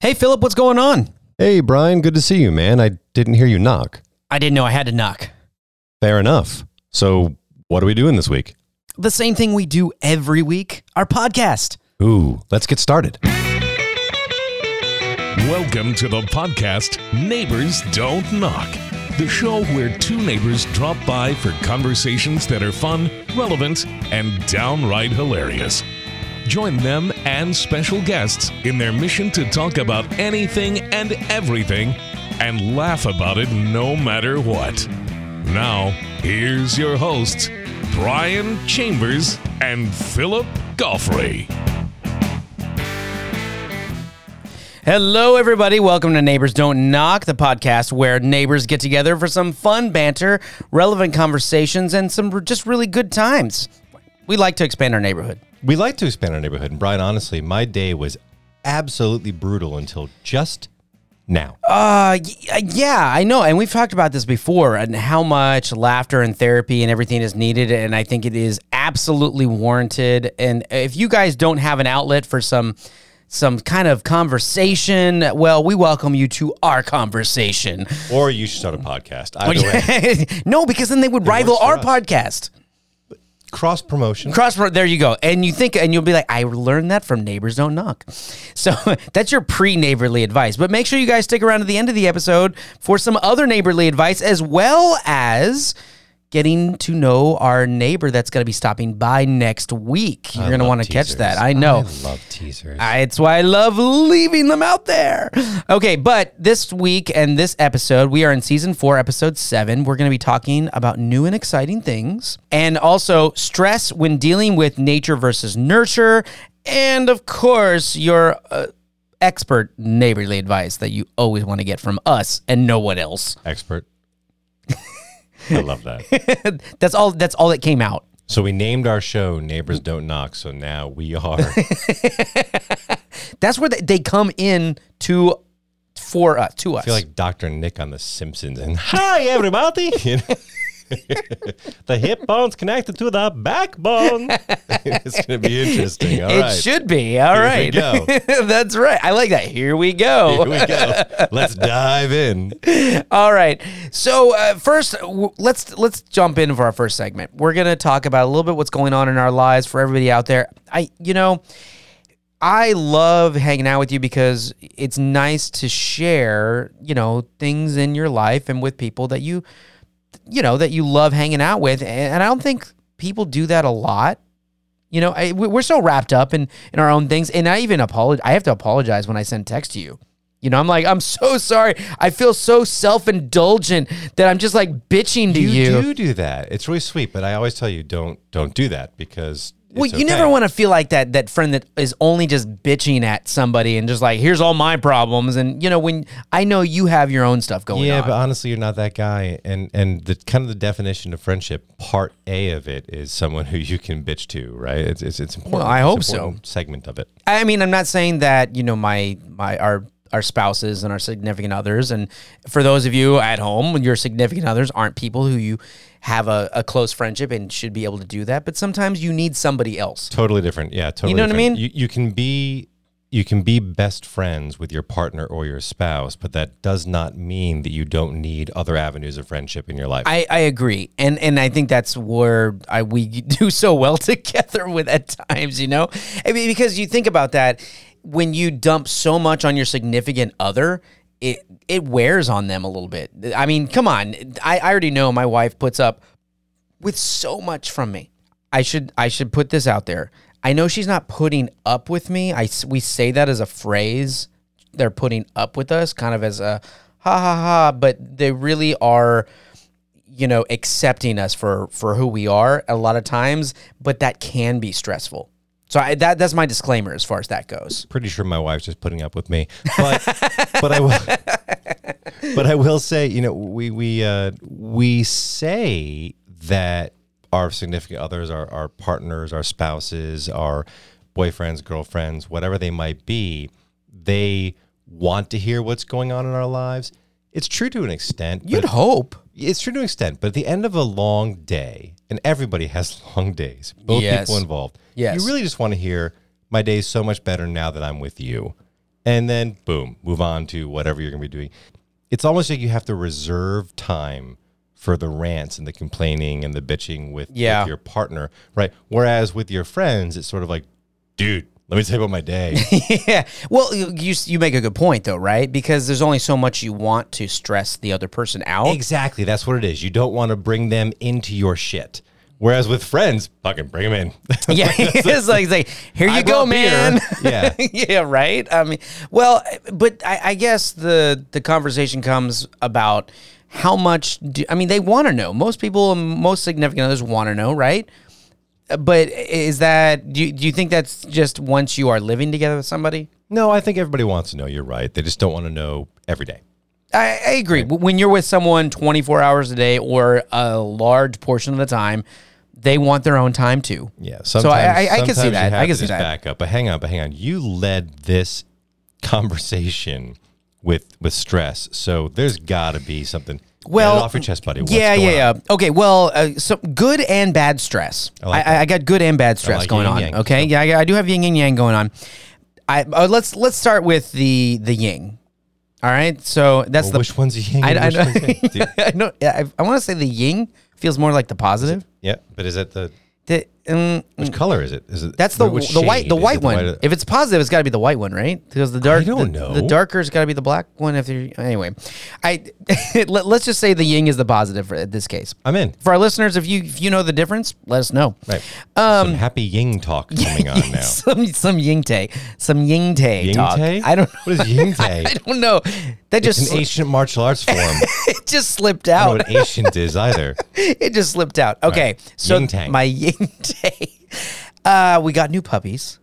Hey, Philip, what's going on? Hey, Brian, good to see you, man. I didn't hear you knock. I didn't know I had to knock. Fair enough. So, what are we doing this week? The same thing we do every week our podcast. Ooh, let's get started. Welcome to the podcast Neighbors Don't Knock, the show where two neighbors drop by for conversations that are fun, relevant, and downright hilarious. Join them and special guests in their mission to talk about anything and everything and laugh about it no matter what. Now, here's your hosts, Brian Chambers and Philip Goffrey. Hello, everybody. Welcome to Neighbors Don't Knock, the podcast where neighbors get together for some fun banter, relevant conversations, and some just really good times. We like to expand our neighborhood. We like to expand our neighborhood. And, Brian, honestly, my day was absolutely brutal until just now. Uh, y- yeah, I know. And we've talked about this before and how much laughter and therapy and everything is needed. And I think it is absolutely warranted. And if you guys don't have an outlet for some some kind of conversation, well, we welcome you to our conversation. Or you should start a podcast. Either way, no, because then they would rival our podcast. Cross promotion. Cross there you go. And you think and you'll be like, I learned that from neighbors don't knock. So that's your pre-neighborly advice. But make sure you guys stick around to the end of the episode for some other neighborly advice as well as getting to know our neighbor that's going to be stopping by next week. You're going to want to catch that. I know. I love teasers. I- It's why I love leaving them out there. Okay, but this week and this episode, we are in season four, episode seven. We're going to be talking about new and exciting things and also stress when dealing with nature versus nurture. And of course, your uh, expert neighborly advice that you always want to get from us and no one else. Expert. I love that. That's all. That's all that came out. So, we named our show Neighbors Don't Knock. So now we are. That's where they, they come in to for us to us. I feel like Dr. Nick on The Simpsons. And hi, everybody. You know? The hip bone's connected to the backbone. it's going to be interesting. All it right. should be. All Here we right. go. That's right. I like that. Here we go. Here we go. Let's dive in. All right. So uh, first, w- let's let's jump in for our first segment. We're gonna talk about a little bit what's going on in our lives for everybody out there. I, you know, I love hanging out with you because it's nice to share, you know, things in your life and with people that you, you know, that you love hanging out with. And I don't think people do that a lot. You know, I, we- we're so wrapped up in, in our own things. And I even apologize. I have to apologize when I send text to you. You know, I'm like, I'm so sorry. I feel so self indulgent that I'm just like bitching to You, you. do do that. It's really sweet, but I always tell you don't don't do that because Well, you never want to feel like that that friend that is only just bitching at somebody and just like, here's all my problems. And you know, when I know you have your own stuff going on. Yeah, on. but honestly, you're not that guy. And and the kind of the definition of friendship, part A of it is someone who you can bitch to, right? It's it's, it's important. Well, I hope so. Segment of it. I mean, I'm not saying that you know my my our our spouses and our significant others, and for those of you at home, your significant others aren't people who you have a, a close friendship and should be able to do that. But sometimes you need somebody else. Totally different. Yeah, totally. You know what I mean? You you can be you can be best friends with your partner or your spouse, but that does not mean that you don't need other avenues of friendship in your life. I, I agree, and and I think that's where I we do so well together with at times, you know, I mean, because you think about that when you dump so much on your significant other, it it wears on them a little bit. I mean, come on, I, I already know my wife puts up with so much from me. I should I should put this out there. I know she's not putting up with me. I we say that as a phrase. They're putting up with us, kind of as a ha ha ha, but they really are you know accepting us for for who we are a lot of times but that can be stressful so I, that that's my disclaimer as far as that goes pretty sure my wife's just putting up with me, but but I will. But I will say, you know, we we uh, we say that our significant others, our our partners, our spouses, our boyfriends, girlfriends, whatever they might be, they want to hear what's going on in our lives. It's true to an extent. you'd hope It's true to an extent, but at the end of a long day, and everybody has long days, both Yes. people involved. Yes. You really just want to hear, my day is so much better now that I'm with you. and then boom, move on to whatever you're going to be doing. It's almost like you have to reserve time for the rants and the complaining and the bitching with, Yeah. with your partner, right? Whereas with your friends, it's sort of like, dude, let me tell you about my day. yeah. Well, you you you make a good point though, right? Because there's only so much you want to stress the other person out. exactly, that's what it is. You don't want to bring them into your shit. Whereas with friends, fucking bring them in. Yeah, it's like, it's like here I you go, beer. man. Yeah. yeah, right. I mean, well, but I, I guess the the conversation comes about how much. Do, I mean, they want to know. Most people, most significant others, want to know, right? But is that do you, do you think that's just once you are living together with somebody? no, I think everybody wants to know. You're right. They just don't want to know every day. I, I agree. When you're with someone 24 hours a day or a large portion of the time, they want their own time too. Yeah. So I, I, I can see that. I can see that. Back up, but hang on, but hang on. You led this conversation with with stress, so there's got to be something. Well, it off your chest, buddy. What's yeah, going yeah, on? yeah. Okay, well, uh, so good and bad stress. I, like I, I got good and bad stress like going on. yang. Okay, yeah, I, I do have yin and yang going on. I uh, let's let's start with the the yin. All right, so that's Well, the which one's yin? I, I, yang? I know. I, I want to say the yin feels more like the positive. yeah, but is it the The, um, which color is it? Is it That's the the white the Is white it the one. white- if it's positive, it's got to be the white one, right? Because the dark, don't the, know. the darker's got to be the black one. If you're anyway, I let, let's just say the yin is the positive for this case. I'm in. For our listeners, if you if you know the difference, let us know. Right. Um, Some happy yin talk coming on now. some some yin tay, some yin tay Yin talk. tay? I don't. What is yin tay? I don't know. That It's just an ancient martial arts form. I it just slipped don't know out. what ancient is either. it just slipped out. Okay, so Yin tang. my yin tay. Uh, we got new puppies.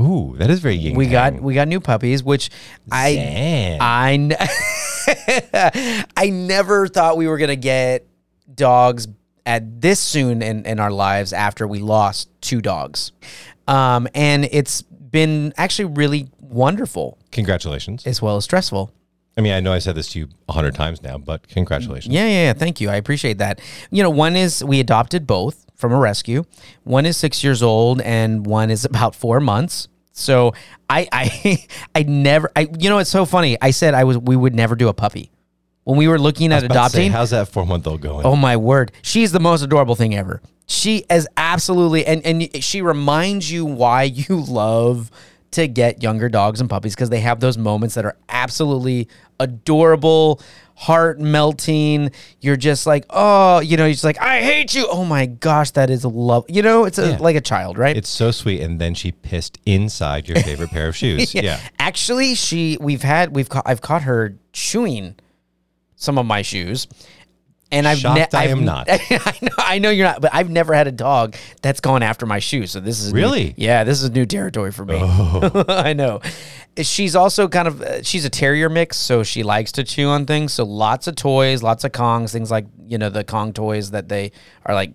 Ooh, that is very yin. We got we got new puppies, which I Damn. I n- I never thought we were gonna get dogs at this soon in, in our lives after we lost two dogs, um, and it's been actually really wonderful Congratulations. as well as stressful. I mean, I know I said this to you a hundred times now, but congratulations. Yeah, yeah, yeah. Thank you. I appreciate that. You know, one is we adopted both from a rescue. One is six years old, and one is about four months. So I, I, I never. I, you know, it's so funny. I said I was. We would never do a puppy when we were looking at to say, adopting. how's that four month old going? Oh my word. She's the most adorable thing ever. She is absolutely and and she reminds you why you love to get younger dogs and puppies because they have those moments that are absolutely adorable, heart melting. You're just like, "Oh, you know, you're just like, I hate you." Oh my gosh, that is love. You know, it's a, Yeah. like a child, right? It's so sweet. And then she pissed inside your favorite pair of shoes. Yeah. Actually, she we've had we've caught I've caught her chewing some of my shoes. And I've Shocked I I've- am not. I know, I know you're not, but I've never had a dog that's gone after my shoes. So this is new- Really? yeah, this is new territory for me. Oh. I know. She's also kind of uh, she's a terrier mix, so she likes to chew on things. So lots of toys, lots of Kongs, things like you know the Kong toys that they are like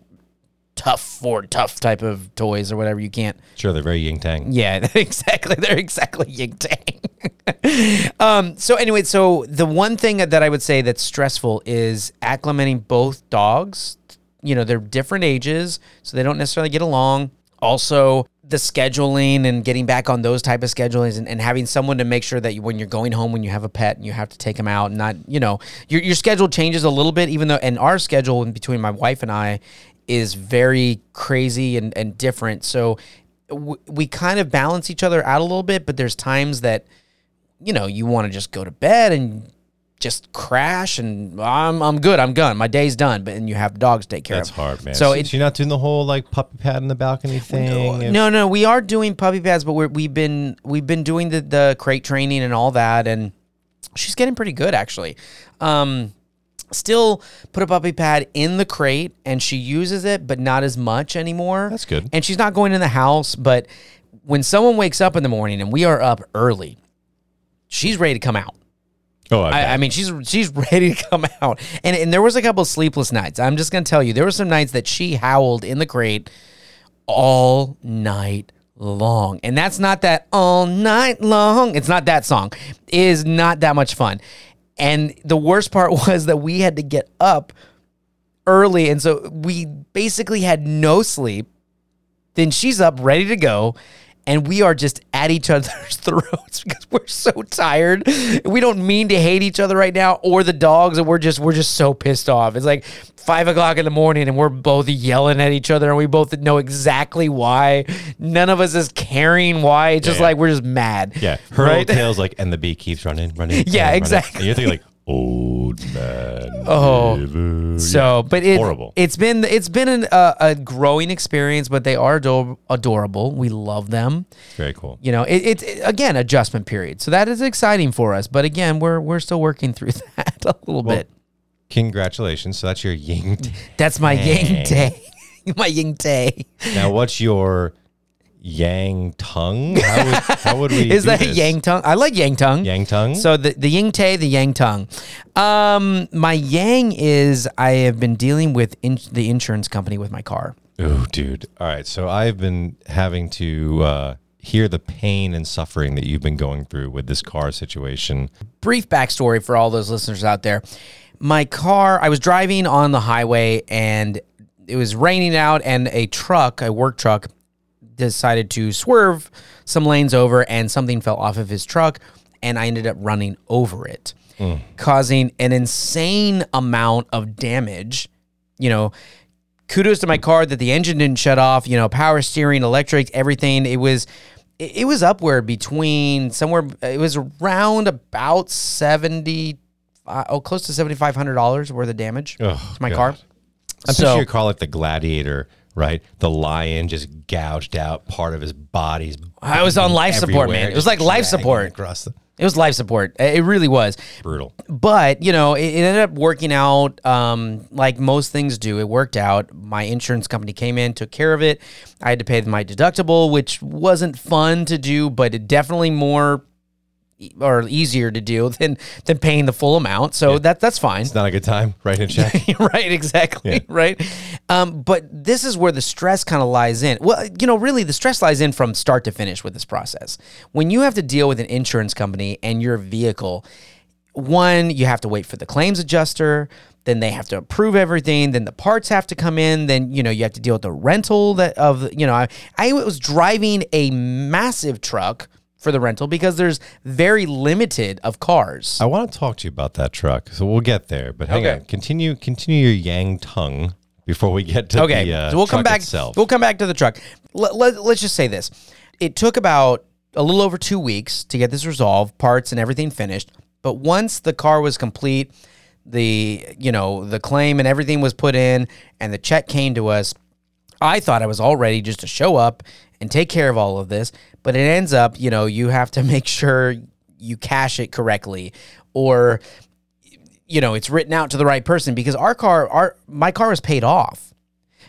tough for tough type of toys or whatever. You can't Sure, they're very yin tang. yeah, exactly. They're exactly yin tang. um, so anyway, so the one thing that I would say that's stressful is acclimating both dogs. You know, they're different ages, so they don't necessarily get along. Also, the scheduling and getting back on those type of schedulings and, and having someone to make sure that you, when you're going home when you have a pet and you have to take them out and not you know your, your schedule changes a little bit even though and our schedule in between my wife and I is very crazy and, and different so w- we kind of balance each other out a little bit but there's times that you know you want to just go to bed and just crash and I'm I'm good I'm done my day's done but and you have dogs to take care of. That's of hard, man. so So it's you're not doing the whole like puppy pad in the balcony thing. and- no, no, we are doing puppy pads, but we're, we've been we've been doing the the crate training and all that, and she's getting pretty good actually. Um, still put a puppy pad in the crate, and she uses it, but not as much anymore. That's good. And she's not going in the house, but when someone wakes up in the morning and we are up early, she's ready to come out. Oh, I, I. I mean, she's she's ready to come out, and and there was a couple of sleepless nights. I'm just gonna tell you, there were some nights that she howled in the crate all night long, and that's not that all night long. It's not that song. It is not that much fun, and the worst part was that we had to get up early, and so we basically had no sleep. Then she's up ready to go. And we are just at each other's throats because we're so tired. We don't mean to hate each other right now or the dogs, and we're just we're just so pissed off. It's like five o'clock in the morning, and we're both yelling at each other, and we both know exactly why. None of us is caring why. It's just Yeah. like we're just mad. Yeah, her Right? tail's like, and the bee keeps running, running. Yeah, running, running. exactly. And you're thinking like, old man. Oh. river." So, but it, Horrible. It's been it's been an, uh, a growing experience, but they are ador- adorable. We love them. very cool. You know, it's it- again adjustment period, so that is exciting for us. But again, we're we're still working through that a little bit. Congratulations. So that's your ying. That's my yang day, my yang day. now, what's your yang tongue? How would, how would we? Is that this? yang tongue? I like yang tongue. Yang tongue. So the the ying tay, the yang tongue. Um, my yang is I have been dealing with in, the insurance company with my car. Oh, dude. All right. So I've been having to uh, hear the pain and suffering that you've been going through with this car situation. brief backstory for all those listeners out there. My car, I was driving on the highway and it was raining out, and a truck, a work truck, decided to swerve some lanes over, and something fell off of his truck, and I ended up running over it, causing an insane amount of damage. You know, kudos to my car that the engine didn't shut off. You know, power steering, electric, everything. It was, it, it was upward between somewhere. It was around about seventy, uh, oh, close to seventy five hundred dollars worth of damage Oh, to my God. car. I'm So- picturing your car like the gladiator, right? The lion just gouged out part of his body's. I was on life support, man. It was like life support. across the It was life support. It really was. brutal. but you know it, it ended up working out um, like most things do it worked out my insurance company came in took care of it i had to pay my deductible which wasn't fun to do but it definitely more or easier to do than than paying the full amount. So that that's fine. It's not a good time. Write in check. right exactly. Right. Um, but this is where the stress kind of lies in. Well you know really the stress lies in from start to finish with this process. When you have to deal with an insurance company and your vehicle one you have to wait for the claims adjuster then they have to approve everything then the parts have to come in then you know you have to deal with the rental that of you know i, I was driving a massive truck for the rental because there's very limited of cars I want to talk to you about that truck. So we'll get there. But hang Okay. on. Continue continue your yang tongue before we get to Okay, the uh, so we'll come truck back. itself. We'll come back to the truck. Let, let, let's just say this: it took about a little over two weeks to get this resolved, parts and everything finished. But once the car was complete, the you know the claim and everything was put in, and the check came to us. I thought I was all ready just to show up and take care of all of this, but it ends up, you know, you have to make sure you cash it correctly, or you know, it's written out to the right person because our car, our my car was paid off.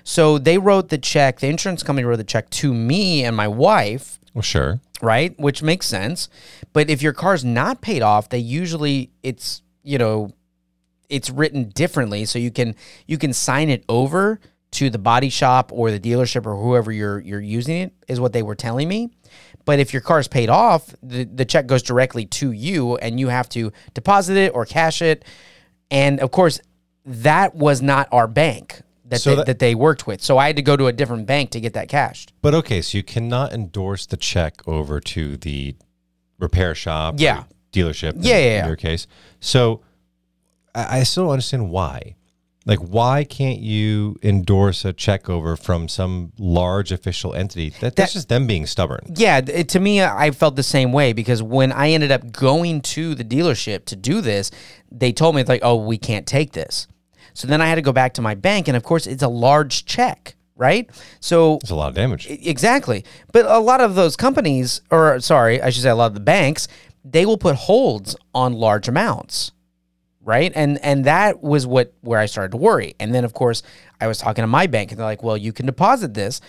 So they wrote the check, the insurance company wrote the check to me and my wife, well, sure. right? Which makes sense. But if your car's not paid off, they usually it's, you know, it's written differently so you can you can sign it over to the body shop or the dealership or whoever you're you're using it is what they were telling me. But if your car is paid off, the, the check goes directly to you and you have to deposit it or cash it. And of course, that was not our bank that, So they, that- that they worked with. So I had to go to a different bank to get that cashed. But okay, so you cannot endorse the check over to the repair shop, Yeah. dealership. in- Yeah, yeah, in yeah. your case. So I, I still don't understand why. Like, why can't you endorse a check over from some large official entity? That, that's just them being stubborn. Yeah, it, to me, uh, I felt the same way because when I ended up going to the dealership to do this, they told me like, "Oh, we can't take this." So then I had to go back to my bank, and of course, it's a large check, right? So It's a lot of damage. Exactly. But a lot of those companies, or sorry, I should say a lot of the banks, they will put holds on large amounts. Right. And and that was what where I started to worry. And then of course I was talking to my bank and they're like, well, you can deposit this,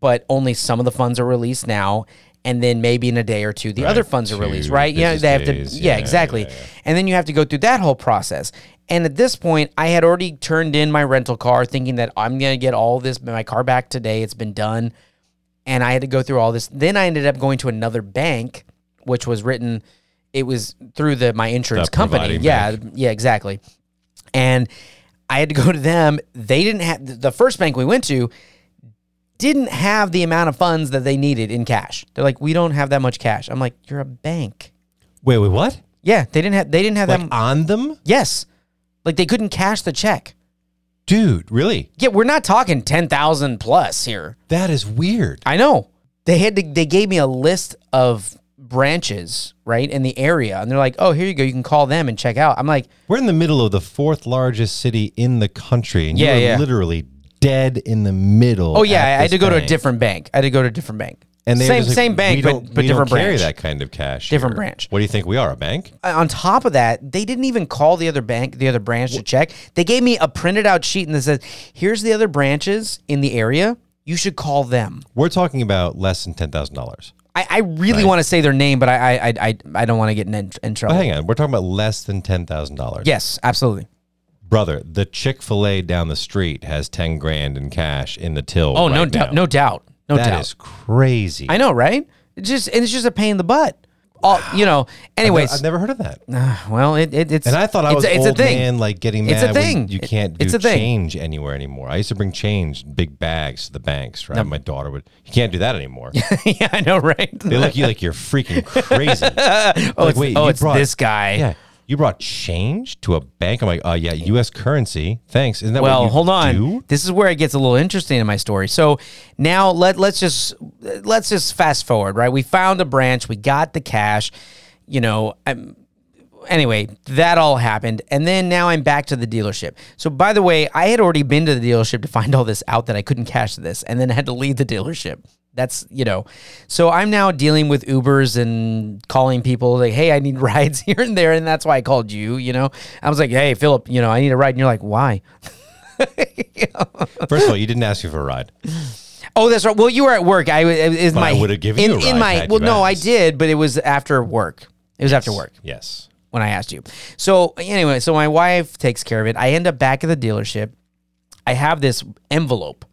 but only some of the funds are released now. And then maybe in a day or two, the other funds are released, right? Yeah, they have to. Yeah, Yeah, exactly. yeah, yeah. And then you have to go through that whole process. And at this point, I had already turned in my rental car, thinking that I'm gonna get all this my car back today. It's been done and I had to go through all this. Then I ended up going to another bank, which was written. It was through the my insurance The company. Yeah, yeah, exactly. And I had to go to them. They didn't have the first bank we went to didn't have the amount of funds that they needed in cash. They're like, we don't have that much cash. I'm like, you're a bank. Wait, wait, what? Yeah, they didn't have. They didn't have Like that. on them, Yes, like they couldn't cash the check. dude? Really? Yeah, we're not talking ten thousand plus here. That is weird. I know. They had to, they gave me a list of branches, right, in the area. And they're like, "Oh, here you go. You can call them and check out." I'm like, We're in the middle of the fourth largest city in the country, and Yeah, you're yeah. literally dead in the middle. "Oh yeah, at I had this to go to a bank. different bank. I had to go to a different bank." And they were same just like, same we bank, don't- but but we different don't carry branch. that kind of cash. Different here. branch. What do you think we are? A bank? Uh, On top of that, they didn't even call the other bank, the other branch to check. They gave me a printed out sheet and that says, "Here's the other branches in the area. You should call them." We're talking about less than ten thousand dollars. I, I really want to say their name, but I I I, I don't want to get in, in But trouble. hang on, we're talking about less than ten thousand dollars. Yes, absolutely. brother. The Chick Fil A down the street has ten grand in cash in the till. Oh, no right doubt, now. no doubt, no That doubt. is crazy. I know, right? It's just and it's just a pain in the butt. All you know. Anyways, I've never heard of that. Uh, well, it, it it's And I thought I was a, it's old a thing. man, like getting It's mad a when thing. you can't do It's a thing. change anywhere anymore. I used to bring change, big bags to the banks. Right, my daughter would. You can't do that anymore. yeah, I know, right? they look at you like you're freaking crazy. oh, like, it's, wait, oh, it's brought- this guy. yeah, you brought change to a bank. I'm like, oh yeah, U.S. currency. Thanks. Isn't that what Well, hold on. do? This is where it gets a little interesting in my story. So now let let's just let's just fast forward, right? We found a branch, we got the cash, you know. I'm, anyway, that all happened, and then now I'm back to the dealership. So by the way, I had already been to the dealership to find all this out that I couldn't cash this, and then I had to leave the dealership. That's you know, so I'm now dealing with Ubers and calling people like, "Hey, I need rides here and there," and that's why I called you. You know, I was like, "Hey, Philip, you know, I need a ride," and you're like, "Why?" First of all, you didn't ask me for a ride. Oh, that's right. Well, you were at work. I is my I would've given in, you a in ride my well. you No, I did, but it was after work. It was after work Yes. when I asked you. So anyway, so my wife takes care of it. I end up back at the dealership. I have this envelope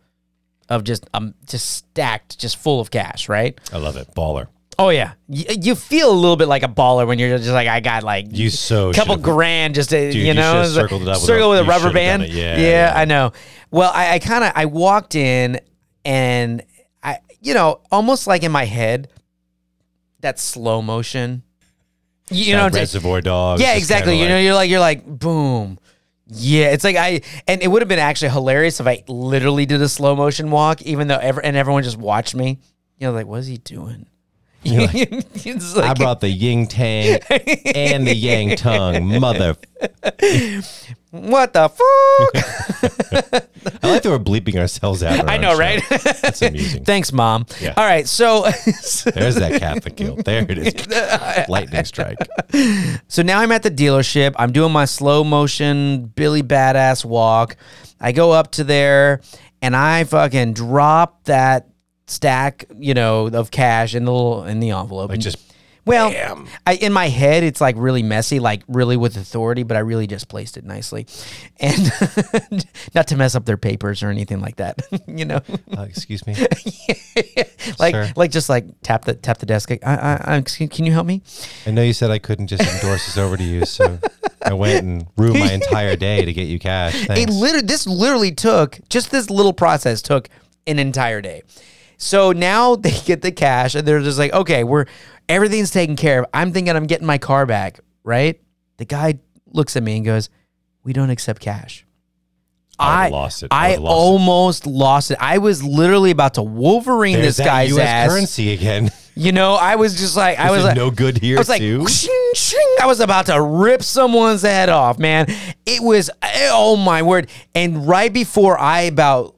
of just um just stacked, just full of cash. Right? I love it. Baller. Oh yeah, you, you feel a little bit like a baller when you're just like I got like You so couple grand just to, Dude, you you know should've circled it up with circle a- with a rubber band. Yeah, yeah, yeah. I know. Well, I, I kind of I walked in and I you know almost like in my head that slow motion. You, know, Like what I'm saying? Reservoir Dogs. yeah, exactly. You know, you're like you're like boom. Yeah, it's like I and it would have been actually hilarious if I literally did a slow motion walk, even though ever and everyone just watched me. You know, like what is he doing? It's I brought the Ying Tang and the Yang Tongue, mother. what the fuck? I like that we're bleeping ourselves out. I know, right? That's amusing. Thanks, mom. Yeah. All right, so There's that Catholic guilt. There it is. Lightning strike. so now I'm at the dealership. I'm doing my slow motion Billy Badass walk. I go up to there and I fucking drop that stack, you know, of cash in the little in the envelope. Like just well, bam. I in my head it's like really messy, like really with authority, but I really just placed it nicely, and not to mess up their papers or anything like that, you know. uh, excuse me. like Sir. like just like tap the tap the desk. I, I, I, can you help me? I know you said I couldn't just endorse this over to you, so I went and ruined my entire day to get you cash. It literally this literally took just this little process took an entire day. So now they get the cash and they're just like, okay, we're everything's taken care of. I'm thinking I'm getting my car back, right? The guy looks at me and goes, "We don't accept cash." I I lost it. I I would've it. almost lost it. I was literally about to Wolverine There's this guy's U.S. ass. currency again. You know, I was just like, I Was was like, no good here I was like, shing, shing. I was about to rip someone's head off, man. It was, eh, oh my word. And right before I about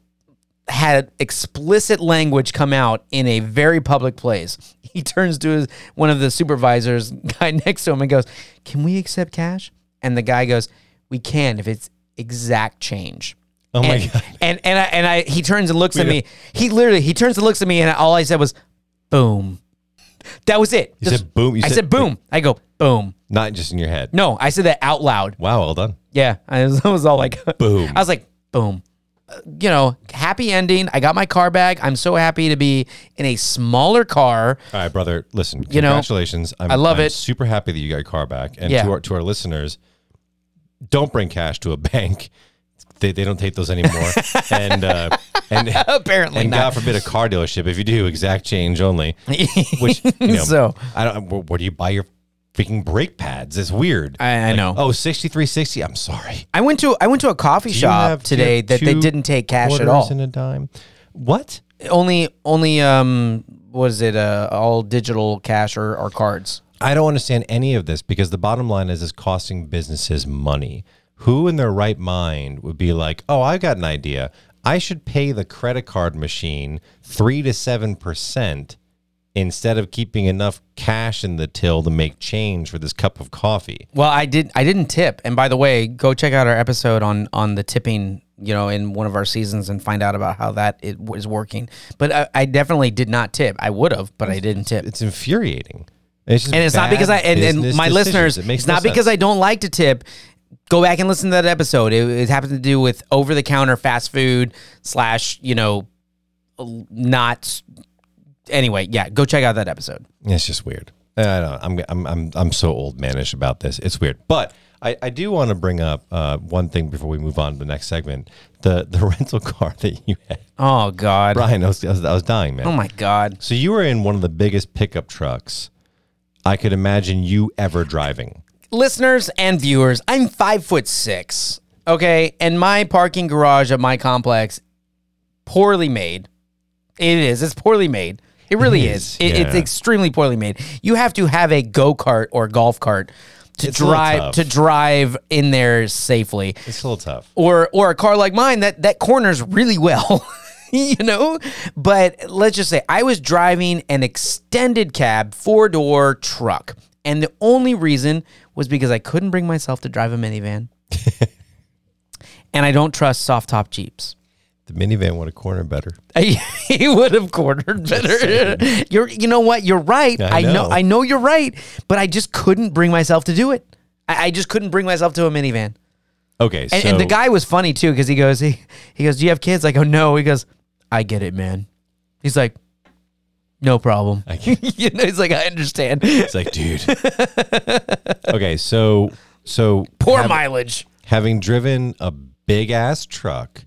had explicit language come out in a very public place, he turns to his, one of the supervisors, guy next to him, and goes, Can we accept cash? And the guy goes, We can if it's exact change. Oh my and, God. And and I, and I he turns and looks at me. He literally he turns and looks at me, and all I said was, "Boom." That was it. You said boom? You I said- said boom. I go boom. Not just in your head. No, I said that out loud. Wow, well done. Yeah, I was, I was all like, Boom. I was like, boom. You know, happy ending. I got my car back. I'm so happy to be in a smaller car. All right, brother. Listen, You know, congratulations. I'm, I love I'm it. Super happy that you got your car back. And Yeah. to our to our listeners, don't bring cash to a bank. they, they don't take those anymore. and uh, and Apparently and not. God forbid a car dealership. If you do, exact change only. Which you know, So- I don't. Where, where do you buy your freaking brake pads? It's weird. I- I know. Oh, 6360. I'm sorry. I went to I went to a coffee Do you shop have- today have that they two didn't take cash at quarters all. And a dime. What? only only um what is it uh all digital cash or, or cards. I don't understand any of this because the bottom line is it's costing businesses money. Who in their right mind would be like, "Oh, I've got an idea. I should pay the credit card machine 3 to 7% instead of keeping enough cash in the till to make change for this cup of coffee." Well, I did I didn't tip. And by the way, go check out our episode on on the tipping, you know, in one of our seasons and find out about how that it was working. But I, I definitely did not tip. I would have, but I didn't tip. It's infuriating. It's just and it's not because I and, and my decisions. listeners. It makes It's no not because. I don't like to tip. Go back and listen to that episode. It, it happened to do with over the counter fast food slash you know, not. Anyway, yeah, go check out that episode. It's just weird. I don't know. I'm I'm I'm I'm so old manish about this. It's weird. But I, I do want to bring up uh, one thing before we move on to the next segment. The the rental car that you had. Oh God. Brian, I was, I was, I was dying, man. Oh my God. So you were in one of the biggest pickup trucks I could imagine you ever driving. listeners and viewers, I'm five foot six. Okay, and my parking garage at my complex, poorly made. It is. It's poorly made. It really It is. is, It, It's extremely poorly made. You have to have a go kart or golf cart to It's drive to drive in there safely, It's a little tough. or or a car like mine that that corners really well. you know, but let's just say I was driving an extended cab four door truck, and the only reason was because I couldn't bring myself to drive a minivan, and I don't trust soft top Jeeps. The minivan would have cornered better. he would have cornered better. You're, you know what? You're right. I I know. know. I know you're right, but I just couldn't bring myself to do it. I, I just couldn't bring myself to a minivan. Okay, And, so and the guy was funny too because he goes, he, he goes, do you have kids? I go, no. He goes, I get it, man. He's like, no problem. I get- you know, he's like, I understand. it's like, dude. okay, so so Poor mileage. having driven a big ass truck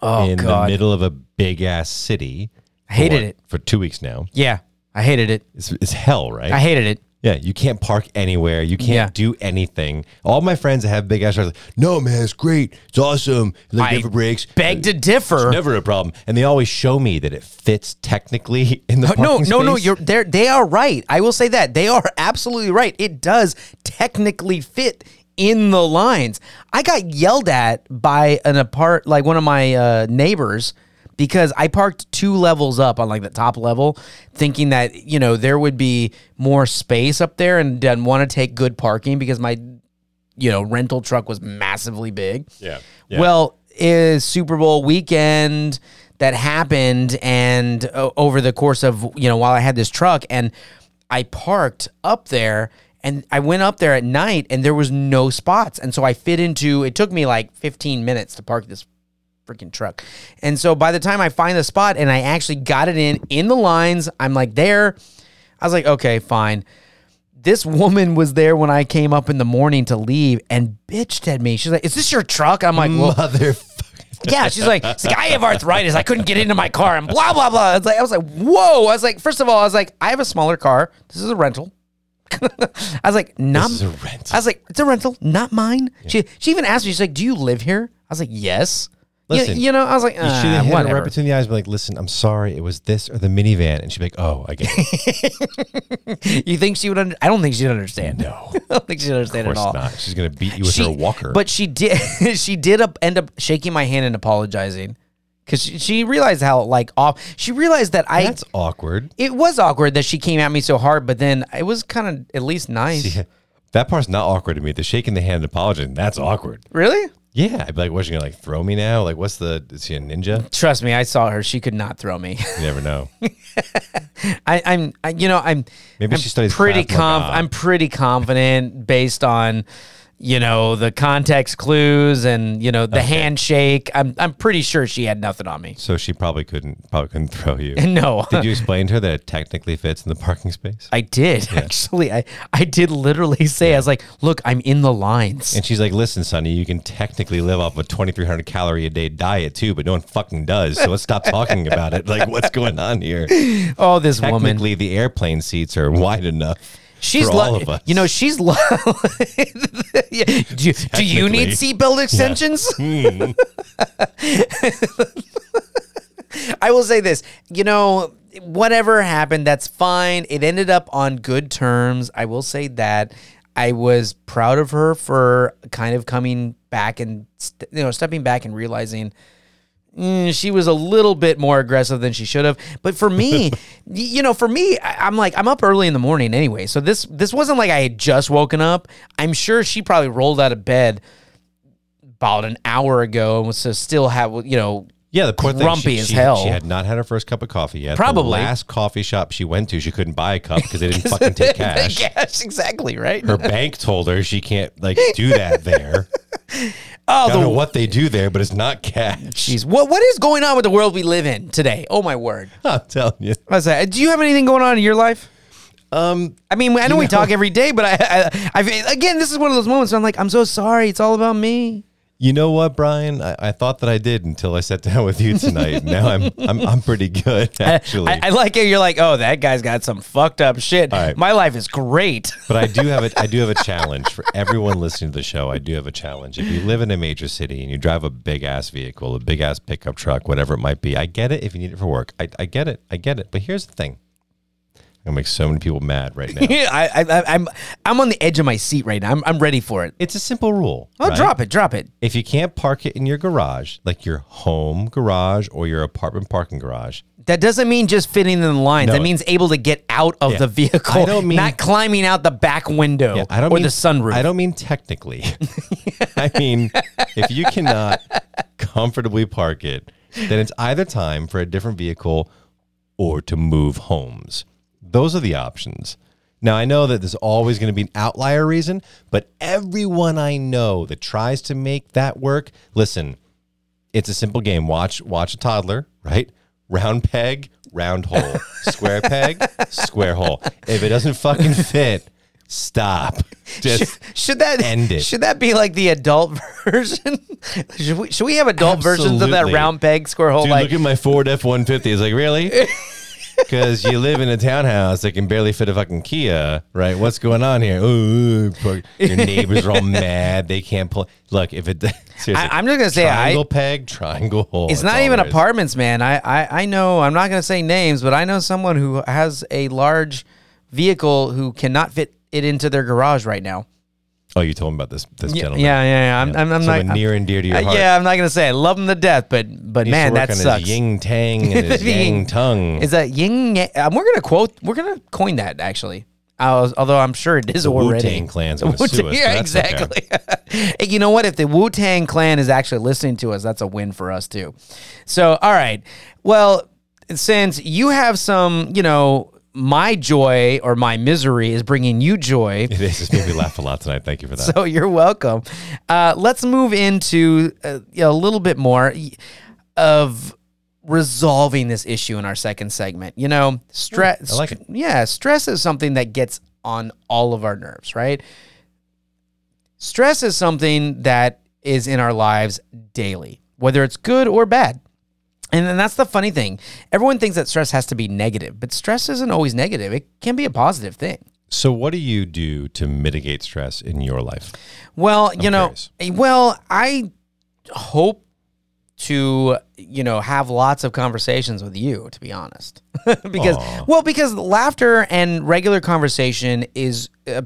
Oh in the middle of a big ass city. I hated for it. for two weeks now. Yeah, I hated it. It's, it's hell, right? I hated it. yeah, you can't park anywhere. You can't Yeah. do anything. All my friends that have big ass trucks, are like, no man, it's great. It's awesome. Like I never breaks. Beg to differ. Never a problem. And they always show me that it fits technically in the Uh, no, parking no, no. space. You're there. They are right. I will say that they are absolutely right. It does technically fit in the lines. I got yelled at by an apart, like one of my uh, neighbors, because I parked two levels up on like the top level, thinking that you know there would be more space up there, and didn't want to take good parking because my, you know, rental truck was massively big. Yeah. Yeah. Well, is Super Bowl weekend that happened, and uh, over the course of you know while I had this truck, and I parked up there, and I went up there at night, and there was no spots, and so I fit into. It took me like 15 minutes to park this freaking truck, and so by the time I find the spot, and I actually got it in in the lines, I'm like there. I was like, okay, fine this woman was there when I came up in the morning to leave and bitched at me. She's like, "Is this your truck?" I'm like, "Well, Motherfucker. yeah." She's like, "It's like, "I have arthritis. I couldn't get into my car." And blah blah blah. It's like I was like, "Whoa!" I was like, first of all, I was like, "I have a smaller car. This is a rental." I was like, "Not." This is a rental. I was like, "It's a rental, not mine." She she even asked me. She's like, "Do you live here?" I was like, "Yes." You- Listen, you, know, I was like, You uh, should have hit her whatever. right between the eyes and be like, listen, I'm sorry, it was this or the minivan. And she'd be like, oh, I get it. you think she would? Under- I don't think she'd understand. No. I don't think she'd understand Of at all. not. She's going to beat you with she, her walker. But she did. she did up, end up shaking my hand and apologizing because she, she realized how like off. She realized that I. that's awkward. it was awkward that she came at me so hard, but then it was kind of at least nice. That part's not awkward to me. The shaking the hand and apologizing, that's awkward. Really? Yeah. I'd be like, what's she going to like throw me now? Like, what's the, is she a ninja? Trust me, I saw her. She could not throw me. You never know. I, I'm, I, you know, I'm. Maybe I'm she studies pretty conf-. I'm pretty confident based on, you know, the context clues and you know the handshake. I'm I'm pretty sure she had nothing on me. So she probably couldn't probably couldn't throw you. No, Did you explain to her that it technically fits in the parking space? I did actually. I I did literally say I was like, look, I'm in the lines. And she's like, "Listen, Sonny, you can technically live off a 2,300 calorie a day diet too, but no one fucking does. So let's stop talking about it. Like, what's going on here? oh, this woman. Technically, the airplane seats are wide enough. She's lo- all of us. You know, she's yeah. do, you, do you need seatbelt extensions? Hmm. I will say this, you know, whatever happened, that's fine. It ended up on good terms. I will say that I was proud of her for kind of coming back and you know stepping back and realizing mm, she was a little bit more aggressive than she should have. But for me, you know, for me, I- I'm like I'm up early in the morning anyway. So this this wasn't like I had just woken up. I'm sure she probably rolled out of bed about an hour ago and was still have you know Yeah, the poor thing, Grumpy she, as she- hell. She had not had her first cup of coffee yet. Probably. the last coffee shop she went to, she couldn't buy a cup because they didn't fucking take cash. cash, exactly right. Her bank told her she can't like do that there. oh, I don't know what they do there, but it's not cash. jeez, what what is going on with the world we live in today? Oh my word! I'm telling you. I was like, do you have anything going on in your life? Um, I mean, I know we know- talk every day, but I, I, I, again, this is one of those moments where I'm like, I'm so sorry. It's all about me. You know what, Brian? I, I thought that I did until I sat down with you tonight. now I'm I'm I'm pretty good actually. I, I like it. You're like, oh, that guy's got some fucked up shit. Right. My life is great. But I do have a I do have a challenge for everyone listening to the show. I do have a challenge. If you live in a major city and you drive a big ass vehicle, a big ass pickup truck, whatever it might be, I get it if you need it for work. I, I get it. I get it. But here's the thing. I'm gonna make so many people mad right now. I, I, I'm, I'm on the edge of my seat right now. I'm, I'm ready for it. it's a simple rule. Oh, right? drop it, drop it. If you can't park it in your garage, like your home garage or your apartment parking garage, That doesn't mean just fitting in the lines. No. that means able to get out of Yeah. the vehicle. I don't mean- not climbing out the back window Yeah, I don't or mean the sunroof. I don't mean technically. I mean if you cannot comfortably park it, then it's either time for a different vehicle or to move homes. Those are the options. Now I know that there's always going to be an outlier reason, but everyone I know that tries to make that work, listen, it's a simple game. Watch watch a toddler, right? Round peg, round hole. Square peg, square hole. If it doesn't fucking fit, stop. Just Should that End it. Should that be like the adult version? should we should we have adult versions of that round peg square hole? dude, like look at my Ford F one fifty. It's like really. Because you live in a townhouse that can barely fit a fucking Kia, right? What's going on here? Ooh, your neighbors are all mad. They can't pull. Look, if it seriously, I- I'm just gonna say, I- triangle peg, triangle hole. it's not even apartments, man. I, I I know. I'm not gonna say names, but I know someone who has a large vehicle who cannot fit it into their garage right now. Oh, you told me about this this Yeah, gentleman. yeah, yeah. yeah. I'm, I'm, I'm not. Near and dear to your uh, heart. yeah, I'm not gonna say I love him to death, but but He used man, to that sucks. His yin tang and his yang tongue. Is that ying? yang- Um, we're gonna quote. We're gonna coin that actually. I was, although I'm sure it is The already. Wu-Tang Clan's gonna Wu-Tang- sue us, Yeah, okay. exactly. Hey, you know what? If the Wu Tang Clan is actually listening to us, that's a win for us too. So, all right. Well, since you have some, you know, my joy or my misery is bringing you joy. it is. It's made me laugh a lot tonight. Thank you for that. So you're welcome. Uh, let's move into uh, a little bit more of resolving this issue in our second segment. You know, stress. I like it. Yeah, stress is something that gets on all of our nerves, right? Stress is something that is in our lives daily, whether it's good or bad. And then that's the funny thing. Everyone thinks that stress has to be negative, but stress isn't always negative. It can be a positive thing. So, what do you do to mitigate stress in your life? Well, you know, curious. well, I hope to, you know, have lots of conversations with you, to be honest. because, Aw. well, because laughter and regular conversation is uh,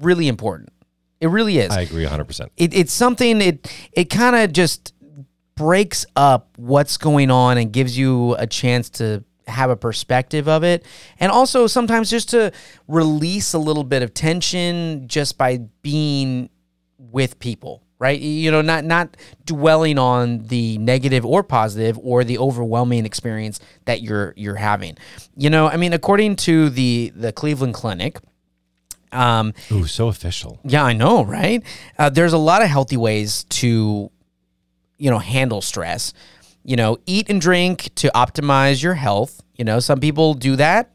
really important. It really is. I agree 100%. it, it's something, it, it kind of just breaks up what's going on and gives you a chance to have a perspective of it and also sometimes just to release a little bit of tension just by being with people right you know not not dwelling on the negative or positive or the overwhelming experience that you're you're having you know i mean according to the the cleveland clinic Um, Ooh, so official. yeah, I know, right? Uh, there's a lot of healthy ways to, you know, handle stress. You know, eat and drink to optimize your health. You know, some people do that,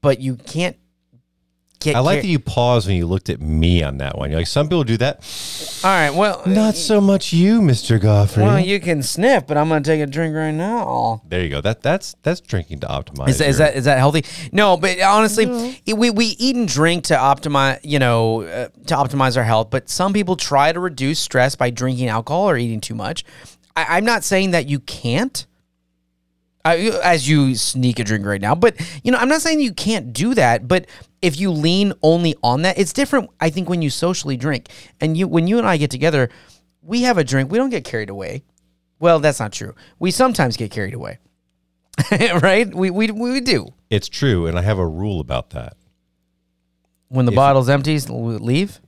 but you can't get. I like car- that you paused when you looked at me on that one. You're like, some people do that. All right, well, Not so much you, Mr. Goffrey. well, you can sniff, but I'm gonna take a drink right now. there you go. That that's that's drinking to optimize. Is, that- is your- that is that healthy? No, but honestly, it- we, we eat and drink to optimize, you know, uh, to optimize our health. But some people try to reduce stress by drinking alcohol or eating too much. I, I'm not saying that you can't, uh, as you sneak a drink right now. But you know, I'm not saying you can't do that. But if you lean only on that, it's different. I think when you socially drink, and you when you and I get together, we have a drink. We don't get carried away. Well, that's not true. We sometimes get carried away. right? We, we we do. It's true, and I have a rule about that. When the bottle's empty, we leave.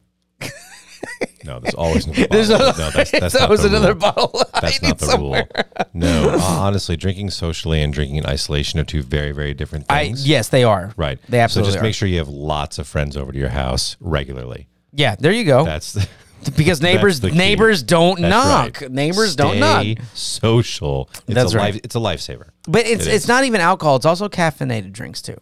No, there's always another bottle. a- no, that's, that's There's not always another rule. bottle. That's not the somewhere. rule. No, uh, honestly, drinking socially and drinking in isolation are two very, very different I things. yes, they are. Right. They absolutely So just are. make sure you have lots of friends over to your house regularly. Yeah, there you go. That's the, because neighbors neighbors don't that's knock. right. Neighbors don't Stay knock. Social. It's That's a right. life, It's a lifesaver. But it's It it's not even alcohol. It's also caffeinated drinks too.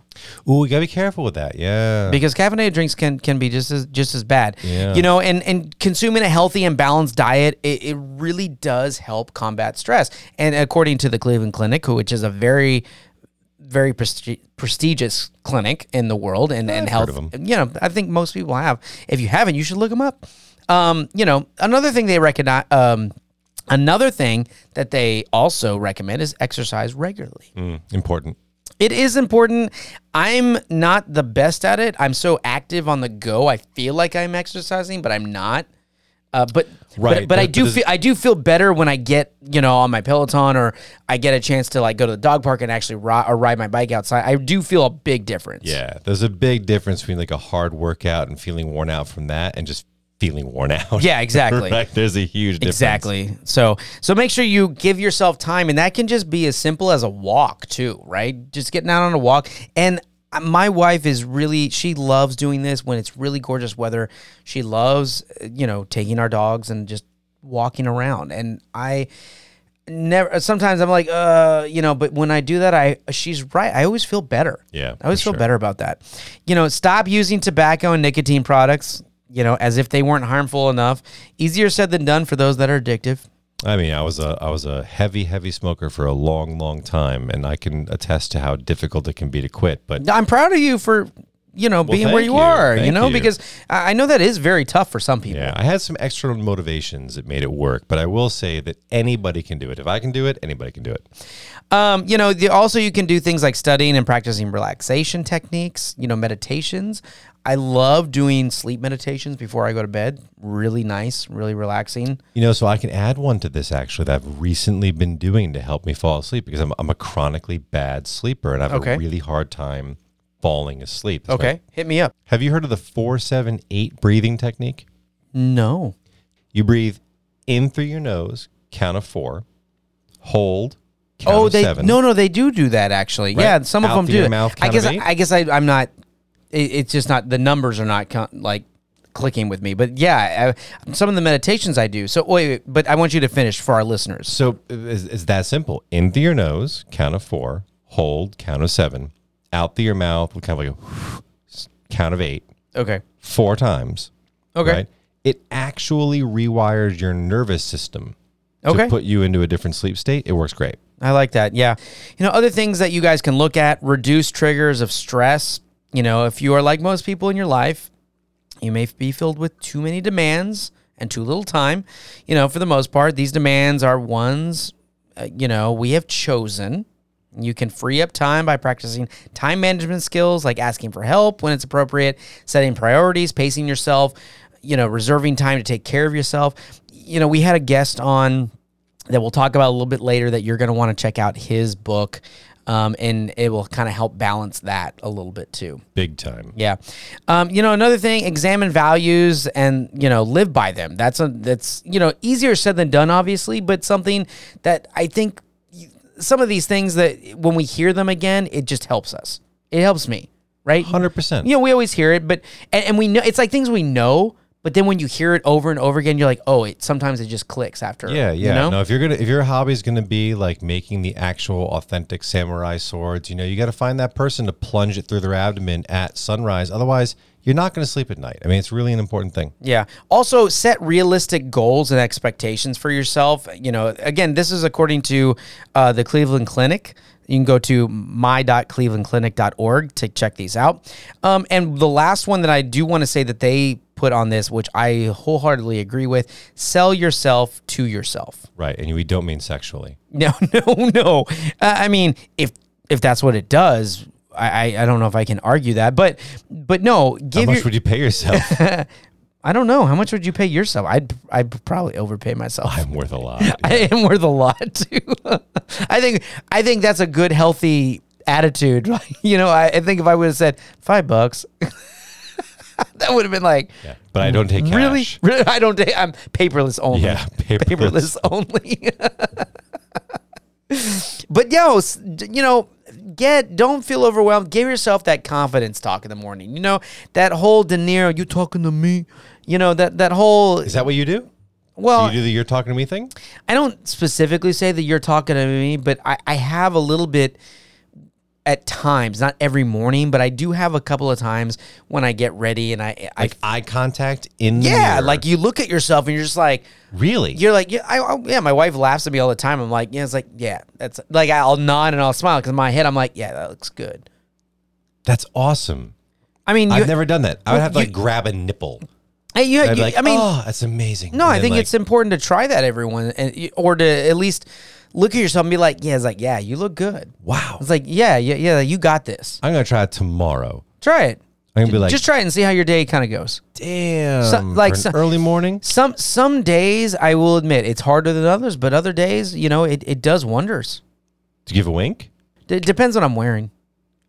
Ooh, we gotta be careful with that. Yeah. because caffeinated drinks can can be just as just as bad. Yeah. You know, and and consuming a healthy and balanced diet, it, it really does help combat stress. And according to the Cleveland Clinic, who- which is a very very presti- prestigious clinic in the world and, and health. heard of 'em. You know, I think most people have. If you haven't, you should look them up. Um, you know, another thing they recognize. Um, another thing that they also recommend is exercise regularly. Mm, important. It is important. I'm not the best at it. I'm so active on the go. I feel like I'm exercising, but I'm not. Uh, but Right. but, but I do feel I do feel better when I get you know on my Peloton or I get a chance to like go to the dog park and actually ride or ride my bike outside. I do feel a big difference. Yeah. There's a big difference between like a hard workout and feeling worn out from that and just feeling worn out. Yeah, exactly. right. There's a huge difference. Exactly. So so make sure you give yourself time, and that can just be as simple as a walk too, right? Just getting out on a walk. And uh, my wife is really she loves doing this when it's really gorgeous weather. She loves uh, you know taking our dogs and just walking around. And I never sometimes I'm like uh you know but when I do that I she's right I always feel better Yeah, I always feel sure. better about that you know stop using tobacco and nicotine products you know as if they weren't harmful enough easier said than done for those that are addictive I mean, I was a I was a heavy, heavy smoker for a long, long time, and I can attest to how difficult it can be to quit. But I'm proud of you for you know being where you, you. are you know you. because I I know that is very tough for some people yeah, I had some external motivations that made it work. But I will say that anybody can do it. If I can do it, anybody can do it. Um, you know, the, also you can do things like studying and practicing relaxation techniques, you know, meditations. I love doing sleep meditations before I go to bed. Really nice, really relaxing. You know, so I can add one to this actually that I've recently been doing to help me fall asleep because I'm, I'm a chronically bad sleeper and I have Okay. a really hard time falling asleep. That's Okay, hit me up. have you heard of the four, seven, eight breathing technique? No. You breathe in through your nose, count of four, hold, count oh, of they seven. no, no, they do do that actually. Right. Yeah, some of them do. mouth, I guess eight? I guess I, I'm not. It, it's just not the numbers are not count, like clicking with me. But yeah, I, some of the meditations I do. So wait, wait, but I want you to finish for our listeners. So it's, it's that simple. In through your nose, count of four, hold, count of seven, out through your mouth, kind of like a count of eight, Okay. four times. Okay. Right? It actually rewires your nervous system Okay. to put you into a different sleep state. It works great. I like that. Yeah. You know, other things that you guys can look at reduce triggers of stress. You know, if you are like most people in your life, you may be filled with too many demands and too little time. You know, for the most part, these demands are ones, uh, you know, we have chosen. You can free up time by practicing time management skills like asking for help when it's appropriate, setting priorities, pacing yourself, you know, reserving time to take care of yourself. You know, we had a guest on that we'll talk about a little bit later that you're going to want to check out his book. Um, and it will kind of help balance that a little bit too. Big time. Yeah. Um, you know, another thing, examine values and, you know, live by them. That's a, that's, you know, easier said than done, obviously, but something that I think some of these things that when we hear them again, it just helps us. It helps me, right? 100%. You know, we always hear it, but and, and we know it's like things we know, but then when you hear it over and over again, you're like, oh, it sometimes it just clicks after. Yeah, you yeah. know? No, if you're gonna, if your hobby is gonna be like making the actual authentic samurai swords, you know, you got to find that person to plunge it through their abdomen at sunrise. Otherwise, you're not gonna sleep at night. I mean, it's really an important thing. Yeah. Also, set realistic goals and expectations for yourself. You know, again, this is according to uh, the Cleveland Clinic. You can go to my.clevelandclinic.org to check these out. Um, and the last one that I do want to say that they put on this, which I wholeheartedly agree with sell yourself to yourself. Right, and we don't mean sexually. No, no, no. Uh, I mean, if if that's what it does, I, I don't know if I can argue that, but but no, Give How much your, would you pay yourself? I don't know how much would you pay yourself. I'd I'd probably overpay myself. I'm worth a lot. I am worth a lot too. I think I think that's a good healthy attitude. you know, I, I think if I would have said five bucks, that would have been like Yeah, but I don't take cash. really, really. I don't. take- I'm paperless only. Yeah, paperless. paperless only. but yo, you know, get don't feel overwhelmed. Give yourself that confidence talk in the morning. You know that whole De Niro, you talking to me. You know that that whole. Is that what you do? Well, do you do the "you're talking to me" thing? I don't specifically say that you're talking to me, but I, I have a little bit at times, not every morning, but I do have a couple of times when I get ready and I, I Like eye contact in the yeah, mirror? like you look at yourself and you're just like, really? you're like, yeah, I, I- yeah. My wife laughs at me all the time. I'm like, yeah, it's like, yeah, that's like I'll nod and I'll smile because in my head I'm like, yeah, that looks good. That's awesome. I mean, you, I've never done that. I would have to like grab a nipple. hey, you, you- like, I mean, oh, that's amazing. no, I think like, it's important to try that everyone and or to at least look at yourself and be like, yeah, it's like, yeah, you look good. wow. It's like, yeah, yeah, yeah, you got this. I'm gonna try it tomorrow. Try it. I'm gonna be like, just try it and see how your day kind of goes. damn, So- like for an so- early morning. Some some days I will admit it's harder than others, but other days, you know, it, it does wonders. To give a wink. It depends what I'm wearing.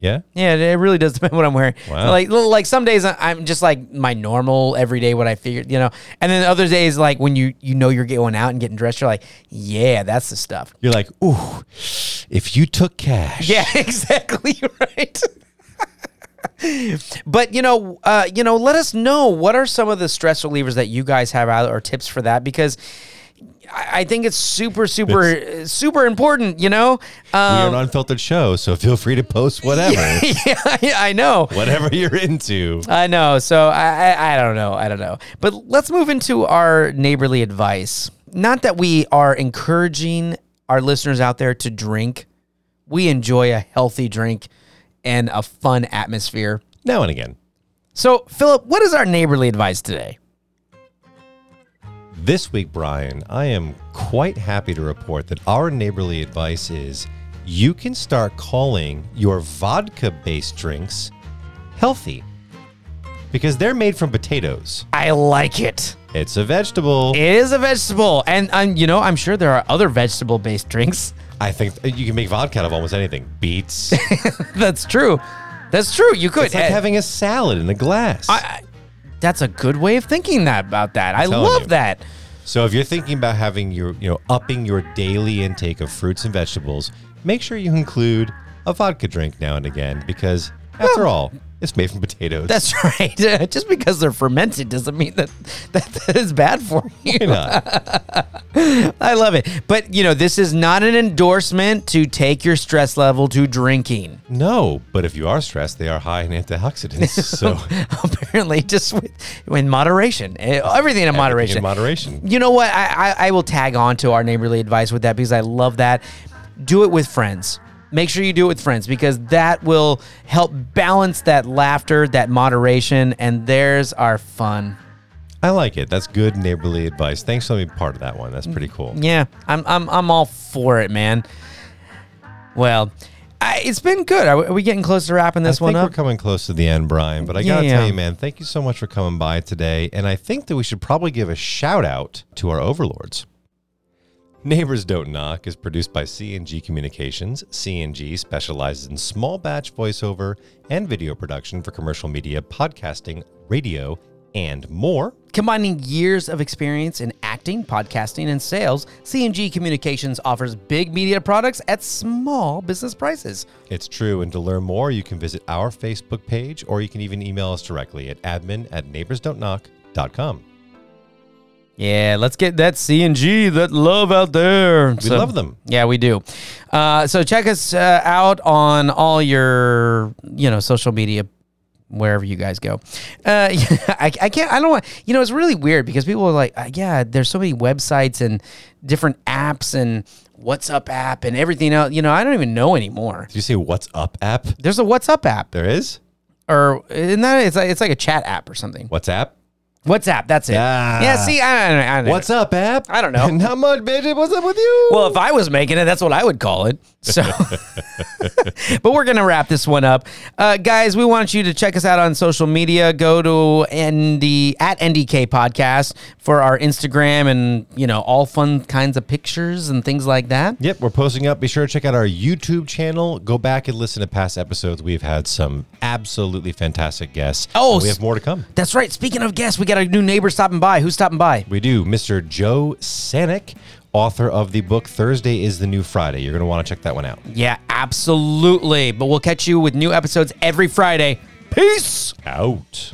Yeah. Yeah, it really does depend what I'm wearing. Wow. Like like some days I'm just like my normal everyday what I figured, you know. And then other days like when you you know you're going out and getting dressed, you're like, yeah, that's the stuff. You're like, ooh, if you took cash. Yeah, exactly right. but you know, uh, you know, let us know what are some of the stress relievers that you guys have out or tips for that because I, think it's super, super, super important. You know, We are um, an unfiltered show, so feel free to post whatever, yeah, I- I know. whatever you're into. I know. So I, I I don't know. I don't know. But let's move into our neighborly advice. Not that we are encouraging our listeners out there to drink. We enjoy a healthy drink and a fun atmosphere. Now and again. So, Philip, what is our neighborly advice today? This week, Brian, I am quite happy to report that our neighborly advice is you can start calling your vodka based drinks healthy because they're made from potatoes. I like it. It's a vegetable. It is a vegetable, and I'm, you know, I'm sure there are other vegetable-based drinks. I think you can make vodka out of almost anything. Beets. That's true. That's true. You could. it's like Eh, having a salad in a glass. I- that's a good way of thinking that about that. I love you. that. So if you're thinking about having your, you know, upping your daily intake of fruits and vegetables, make sure you include a vodka drink now and again because after all, it's made from potatoes. That's right. Just because they're fermented doesn't mean that that, that is bad for you. I love it. But, you know, this is not an endorsement to take your stress level to drinking. No, but if you are stressed, they are high in antioxidants. So Apparently, just with, in moderation. Eh, Everything in moderation. in moderation. You know what? I, I, I will tag on to our neighborly advice with that because I love that. Do it with friends. Make sure you do it with friends because that will help balance that laughter, that moderation, and there's our fun. I like it. That's good neighborly advice. Thanks for letting me be part of that one. That's pretty mm, cool. Yeah, I'm I'm I'm all for it, man. Well, I, it's been good. Are we, are we getting close to wrapping this I one up? we're coming close to the end, Brian. But I gotta Yeah. tell you, man, thank you so much for coming by today. And I think that we should probably give a shout out to our overlords. Neighbors Don't Knock is produced by CNG Communications. CNG specializes in small batch voiceover and video production for commercial media, podcasting, radio, and more. Combining years of experience in acting, podcasting, and sales, CNG Communications offers big media products at small business prices. It's true. And to learn more, you can visit our Facebook page or you can even email us directly at admin at neighborsdon'tknock.com. Yeah, let's get that CNG, that love out there. We love them. Yeah, we do. Uh, so check us uh, out on all your, you know, social media, wherever you guys go. Uh, I, I can't. I don't want. You know, it's really weird because people are like, uh, yeah, there's so many websites and different apps and WhatsApp app and everything else. You know, I don't even know anymore. Did you say What's Up app? There's a WhatsApp app, There is? or isn't that? It's like it's like a chat app or something. WhatsApp? WhatsApp. That's it. Ah. Yeah. See, I don't. I don't What's up, app? I don't know. Not much, bitch. What's up with you? Well, if I was making it, that's what I would call it. So, but we're gonna wrap this one up, uh, guys. We want you to check us out on social media. Go to ND at NDK Podcast for our Instagram and you know all fun kinds of pictures and things like that. Yep, we're posting up. Be sure to check out our YouTube channel. Go back and listen to past episodes. We've had some absolutely fantastic guests. Oh, And we have more to come. That's right. Speaking of guests, we got a new neighbor stopping by. Who's stopping by? We do. Mr. Joe Sanok, author of the book Thursday is the New Friday. You're going to want to check that one out. Yeah, absolutely. But we'll catch you with new episodes every Friday. Peace. Out.